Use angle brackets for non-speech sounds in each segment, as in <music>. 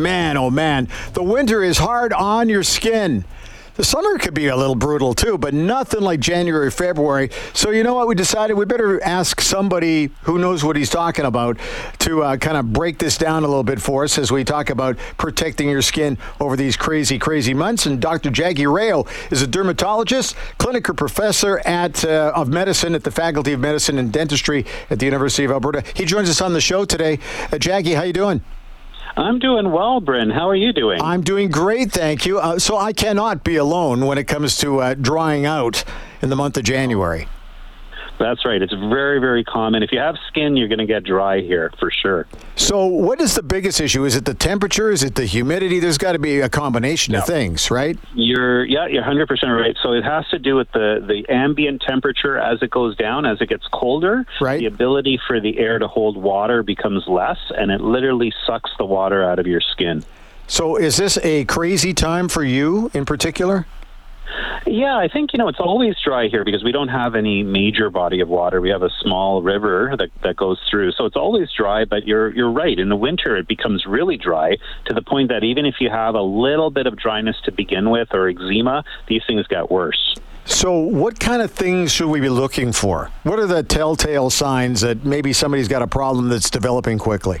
man, oh man, the winter is hard on your skin. The summer could be a little brutal too, but nothing like January, February. So you know what? We decided we better ask somebody who knows what he's talking about to uh, kind of break this down a little bit for us as we talk about protecting your skin over these crazy, crazy months. And Dr. Jaggi Rao is a dermatologist, clinical professor at uh, of medicine at the Faculty of Medicine and Dentistry at the University of Alberta. He joins us on the show today. Uh, Jaggi, how you doing? I'm doing well, Bryn. How are you doing? I'm doing great, thank you. Uh, so I cannot be alone when it comes to uh, drying out in the month of January. That's right. It's very, very common. If you have skin, you're going to get dry here for sure. So, what is the biggest issue? Is it the temperature? Is it the humidity? There's got to be a combination of things, right? You're yeah, you're 100 percent right. So it has to do with the the ambient temperature as it goes down, as it gets colder. Right. The ability for the air to hold water becomes less, and it literally sucks the water out of your skin. So, is this a crazy time for you in particular? Yeah, I think you know it's always dry here because we don't have any major body of water. We have a small river that, that goes through, so it's always dry. But you're you're right. In the winter, it becomes really dry to the point that even if you have a little bit of dryness to begin with or eczema, these things get worse. So, what kind of things should we be looking for? What are the telltale signs that maybe somebody's got a problem that's developing quickly?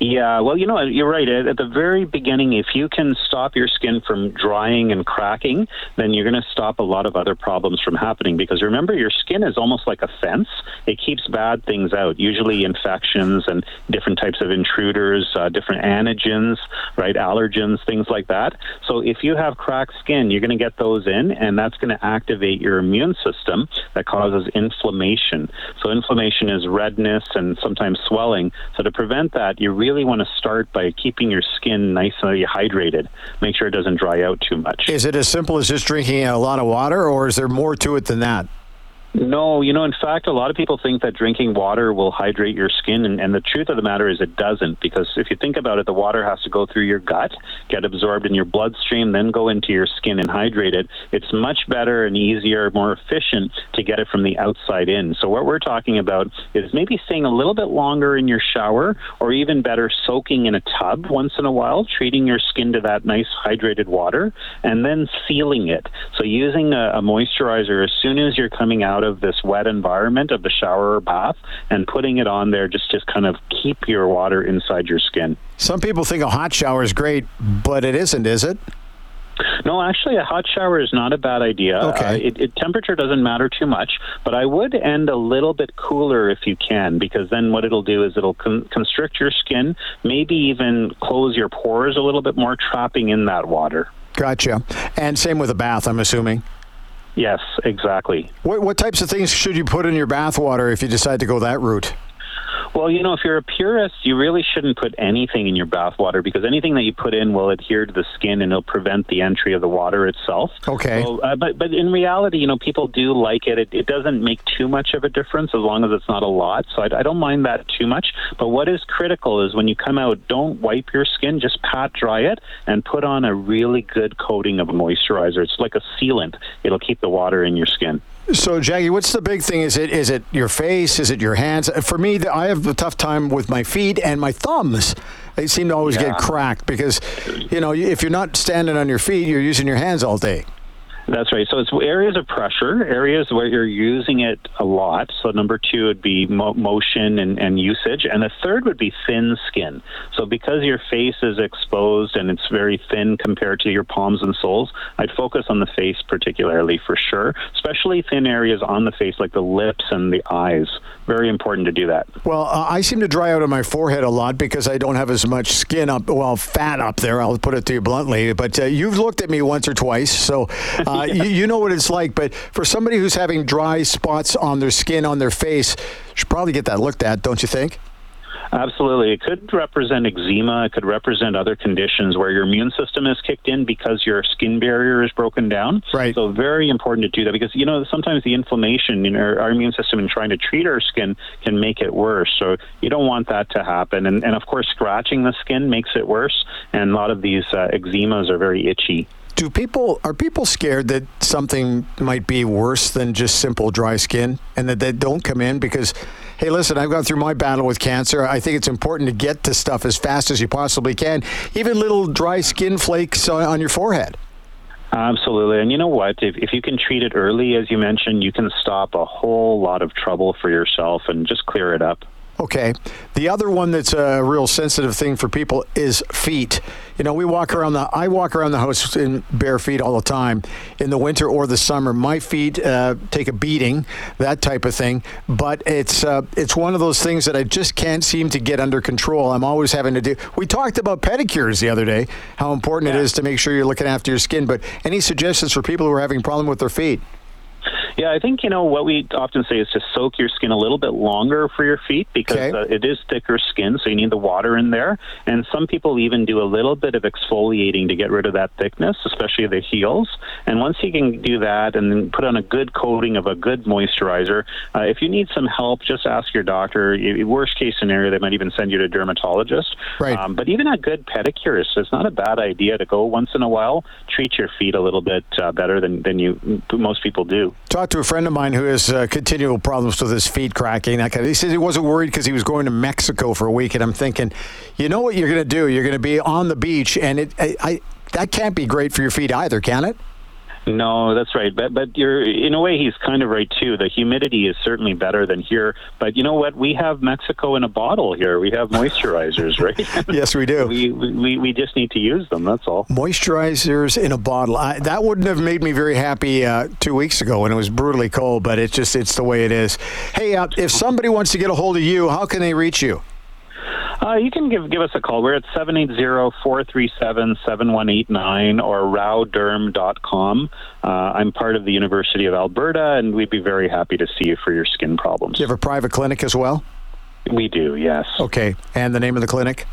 Yeah, well, you know, you're right. At the very beginning, if you can stop your skin from drying and cracking, then you're going to stop a lot of other problems from happening. Because remember, your skin is almost like a fence, it keeps bad things out, usually infections and different types of intruders, uh, different antigens, right? Allergens, things like that. So if you have cracked skin, you're going to get those in, and that's going to activate your immune system that causes inflammation. So inflammation is redness and sometimes swelling. So to prevent that, you really really want to start by keeping your skin nice and hydrated. Make sure it doesn't dry out too much. Is it as simple as just drinking a lot of water, or is there more to it than that? No, you know, in fact, a lot of people think that drinking water will hydrate your skin, and, and, the truth of the matter is it doesn't. Because if you think about it, the water has to go through your gut, get absorbed in your bloodstream, then go into your skin and hydrate it. It's much better and easier, more efficient to get it from the outside in. So, what we're talking about is maybe staying a little bit longer in your shower, or even better, soaking in a tub once in a while, treating your skin to that nice hydrated water, and then sealing it. So, using a, a moisturizer as soon as you're coming out of this wet environment of the shower or bath and putting it on there just to kind of keep your water inside your skin. Some people think a hot shower is great, but it isn't, is it? No, actually, a hot shower is not a bad idea. Okay. Uh, it, it, temperature doesn't matter too much, but I would end a little bit cooler if you can, because then what it'll do is it'll con- constrict your skin, maybe even close your pores a little bit more, trapping in that water. Gotcha. And same with a bath, I'm assuming. Yes, exactly. What, what types of things should you put in your bath water if you decide to go that route? Well, you know, if you're a purist, you really shouldn't put anything in your bath water because anything that you put in will adhere to the skin and it'll prevent the entry of the water itself. Okay. So, uh, but but in reality, you know, people do like it. it. It doesn't make too much of a difference as long as it's not a lot. So I, I don't mind that too much. But what is critical is when you come out, don't wipe your skin, just pat dry it and put on a really good coating of moisturizer. It's like a sealant. It'll keep the water in your skin. So, Jaggi, what's the big thing? Is it is it your face? Is it your hands? For me, I have a tough time with my feet and my thumbs. They seem to always yeah. get cracked because, you know, if you're not standing on your feet, you're using your hands all day. That's right. So it's areas of pressure, areas where you're using it a lot. So number two would be mo- motion and, and usage, and the third would be thin skin. So because your face is exposed and it's very thin compared to your palms and soles, I'd focus on the face particularly for sure, especially thin areas on the face like the lips and the eyes. Very important to do that. Well, uh, I seem to dry out on my forehead a lot because I don't have as much skin up, well, fat up there. I'll put it to you bluntly. But uh, you've looked at me once or twice, so. Uh, Uh, you, you, know what it's like, but for somebody who's having dry spots on their skin, on their face, should probably get that looked at, don't you think? Absolutely. It could represent eczema. It could represent other conditions where your immune system is kicked in because your skin barrier is broken down. Right. So, very important to do that because, you know, sometimes the inflammation in our, our immune system in trying to treat our skin can make it worse. So, you don't want that to happen. And, and of course, scratching the skin makes it worse. And a lot of these uh, eczemas are very itchy do people are people scared that something might be worse than just simple dry skin and that they don't come in because Hey, listen, I've gone through my battle with cancer. I think it's important to get to stuff as fast as you possibly can, even little dry skin flakes on, your forehead. Absolutely. And you know what? If, if you can treat it early, as you mentioned, you can stop a whole lot of trouble for yourself and just clear it up. Okay. The other one that's a real sensitive thing for people is feet. You know, we walk around the I walk around the house in bare feet all the time in the winter or the summer. My feet uh, take a beating, that type of thing. But it's uh, it's one of those things that I just can't seem to get under control. I'm always having to do. We talked about pedicures the other day, how important yeah. it is to make sure you're looking after your skin. But any suggestions for people who are having problem with their feet? Yeah, I think you know what we often say is to soak your skin a little bit longer for your feet because okay. uh, it is thicker skin, so you need the water in there. And some people even do a little bit of exfoliating to get rid of that thickness, especially the heels. And once you can do that and then put on a good coating of a good moisturizer, uh, if you need some help, just ask your doctor. Worst case scenario, they might even send you to a dermatologist. Right. Um, but even a good pedicure is it's not a bad idea to go once in a while. Treat your feet a little bit uh, better than than you most people do. To a friend of mine who has uh, continual problems with his feet cracking. That kind of, he said he wasn't worried because he was going to Mexico for a week, and I'm thinking, you know what you're going to do? You're going to be on the beach, and it, I, I, that can't be great for your feet either, can it? No, that's right. But but you're in a way he's kind of right too. The humidity is certainly better than here. But you know what? We have Mexico in a bottle here. We have moisturizers, <laughs> right? <laughs> yes, we do. We, we we just need to use them. That's all. Moisturizers in a bottle. I, that wouldn't have made me very happy uh, two weeks ago when it was brutally cold. But it's just it's the way it is. Hey, uh, if somebody wants to get a hold of you, how can they reach you? Uh, you can give give us a call. We're at 780-437-7189 or raoderm.com. Uh, I'm part of the University of Alberta, and we'd be very happy to see you for your skin problems. Do you have a private clinic as well? We do, yes. Okay. And the name of the clinic?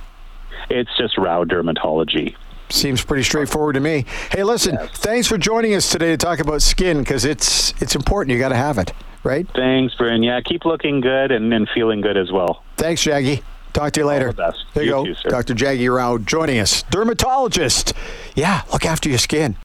It's just Rao Dermatology. Seems pretty straightforward to me. Hey, listen, yes. thanks for joining us today to talk about skin because it's it's important. You got to have it, right? Thanks, Bryn. Yeah, keep looking good and, and feeling good as well. Thanks, Jaggi. Talk to you later. The there you, you go. Too, Dr. Jaggi Rao joining us. Dermatologist. Yeah, look after your skin.